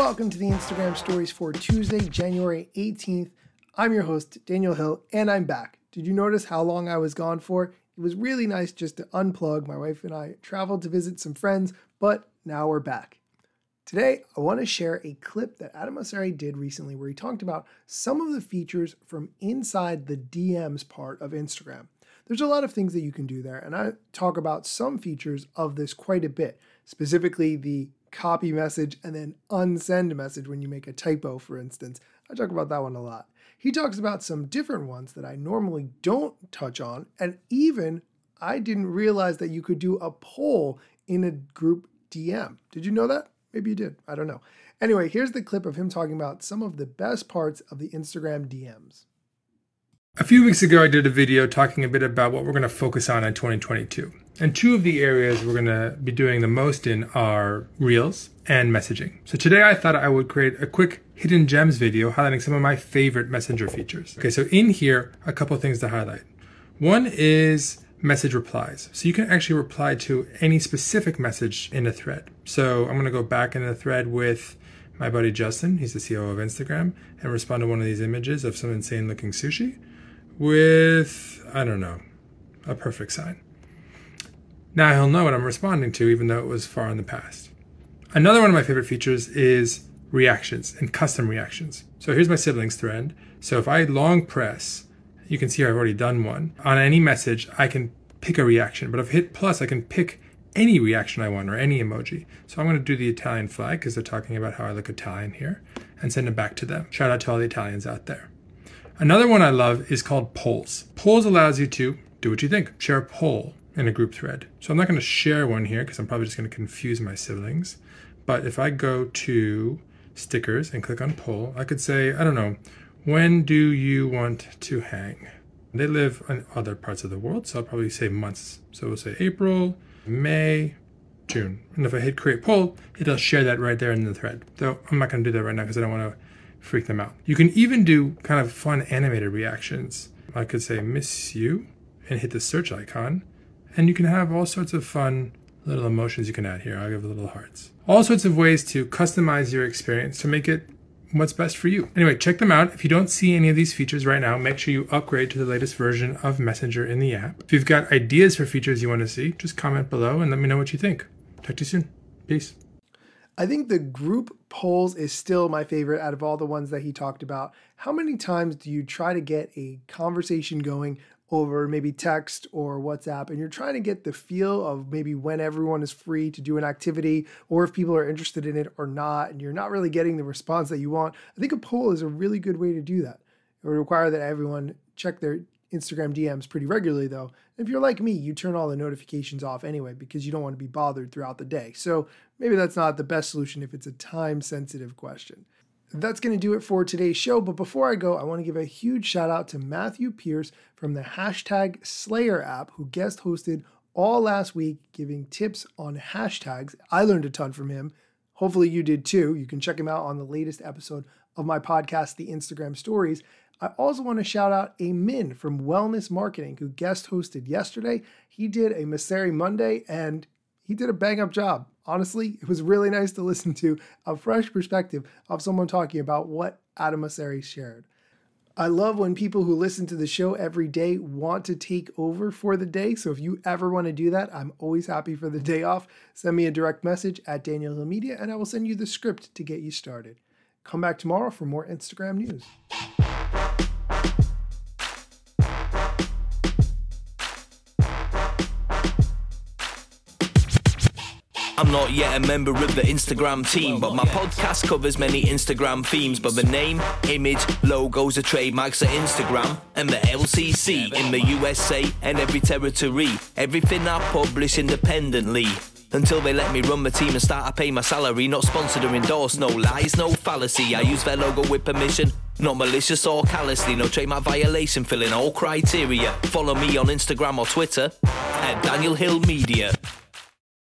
Welcome to the Instagram stories for Tuesday, January 18th. I'm your host, Daniel Hill, and I'm back. Did you notice how long I was gone for? It was really nice just to unplug. My wife and I traveled to visit some friends, but now we're back. Today, I want to share a clip that Adam Mosseri did recently where he talked about some of the features from inside the DMs part of Instagram. There's a lot of things that you can do there, and I talk about some features of this quite a bit, specifically the copy message and then unsend message when you make a typo, for instance. I talk about that one a lot. He talks about some different ones that I normally don't touch on, and even I didn't realize that you could do a poll in a group DM. Did you know that? Maybe you did. I don't know. Anyway, here's the clip of him talking about some of the best parts of the Instagram DMs. A few weeks ago, I did a video talking a bit about what we're going to focus on in 2022. And two of the areas we're going to be doing the most in are Reels and messaging. So today I thought I would create a quick hidden gems video highlighting some of my favorite messenger features. Okay, so in here, a couple things to highlight. One is message replies. So you can actually reply to any specific message in a thread. So I'm going to go back in the thread with my buddy Justin, he's the CEO of Instagram, and respond to one of these images of some insane looking sushi with, I don't know, a perfect sign. Now he'll know what I'm responding to, even though it was far in the past. Another one of my favorite features is reactions and custom reactions. So here's my siblings thread. So if I long press you can see I've already done one. On any message, I can pick a reaction, but if I hit plus, I can pick any reaction I want or any emoji. So I'm going to do the Italian flag because they're talking about how I look Italian here and send it back to them. Shout out to all the Italians out there. Another one I love is called polls. Polls allows you to do what you think, share a poll in a group thread. So I'm not going to share one here because I'm probably just going to confuse my siblings. But if I go to stickers and click on poll, I could say, I don't know, when do you want to hang? They live in other parts of the world, so I'll probably say months. So we'll say April, May, June. And if I hit create poll, it'll share that right there in the thread. Though I'm not going to do that right now because I don't want to freak them out. You can even do kind of fun animated reactions. I could say miss you and hit the search icon. And you can have all sorts of fun little emotions you can add here. I'll give little hearts. All sorts of ways to customize your experience to make it what's best for you. Anyway, check them out. If you don't see any of these features right now, make sure you upgrade to the latest version of Messenger in the app. If you've got ideas for features you want to see, just comment below and let me know what you think. Talk to you soon. Peace. I think the group polls is still my favorite out of all the ones that he talked about. How many times do you try to get a conversation going over maybe text or WhatsApp, and you're trying to get the feel of maybe when everyone is free to do an activity or if people are interested in it or not, and you're not really getting the response that you want, I think a poll is a really good way to do that. It would require that everyone check their Instagram DMs pretty regularly, though. If you're like me, you turn all the notifications off anyway because you don't want to be bothered throughout the day. So maybe that's not the best solution if it's a time sensitive question that's going to do it for today's show. But before I go, I want to give a huge shout out to Matthew Pierce from the hashtag Slayer app, who guest hosted all last week giving tips on hashtags. I learned a ton from him. Hopefully, you did too. You can check him out on the latest episode of my podcast, The Instagram Stories. I also want to shout out Amin from Wellness Marketing, who guest hosted yesterday. He did a Mosseri Monday and he did a bang up job honestly, it was really nice to listen to a fresh perspective of someone talking about what Adam Mosseri shared. I love when people who listen to the show every day want to take over for the day. So if you ever want to do that, I'm always happy for the day off. Send me a direct message at Daniel Hill Media and I will send you the script to get you started. Come back tomorrow for more Instagram news. I'm not yet a member of the Instagram team, but my podcast covers many Instagram themes. But the name, image, logos are trademarks of Instagram and the LCC in the USA and every territory. Everything I publish independently. Until they let me run my team and start to pay my salary. Not sponsored or endorsed, no lies, no fallacy. I use their logo with permission. Not malicious or callously, no trademark violation, filling all criteria. Follow me on Instagram or Twitter at Daniel Hill Media.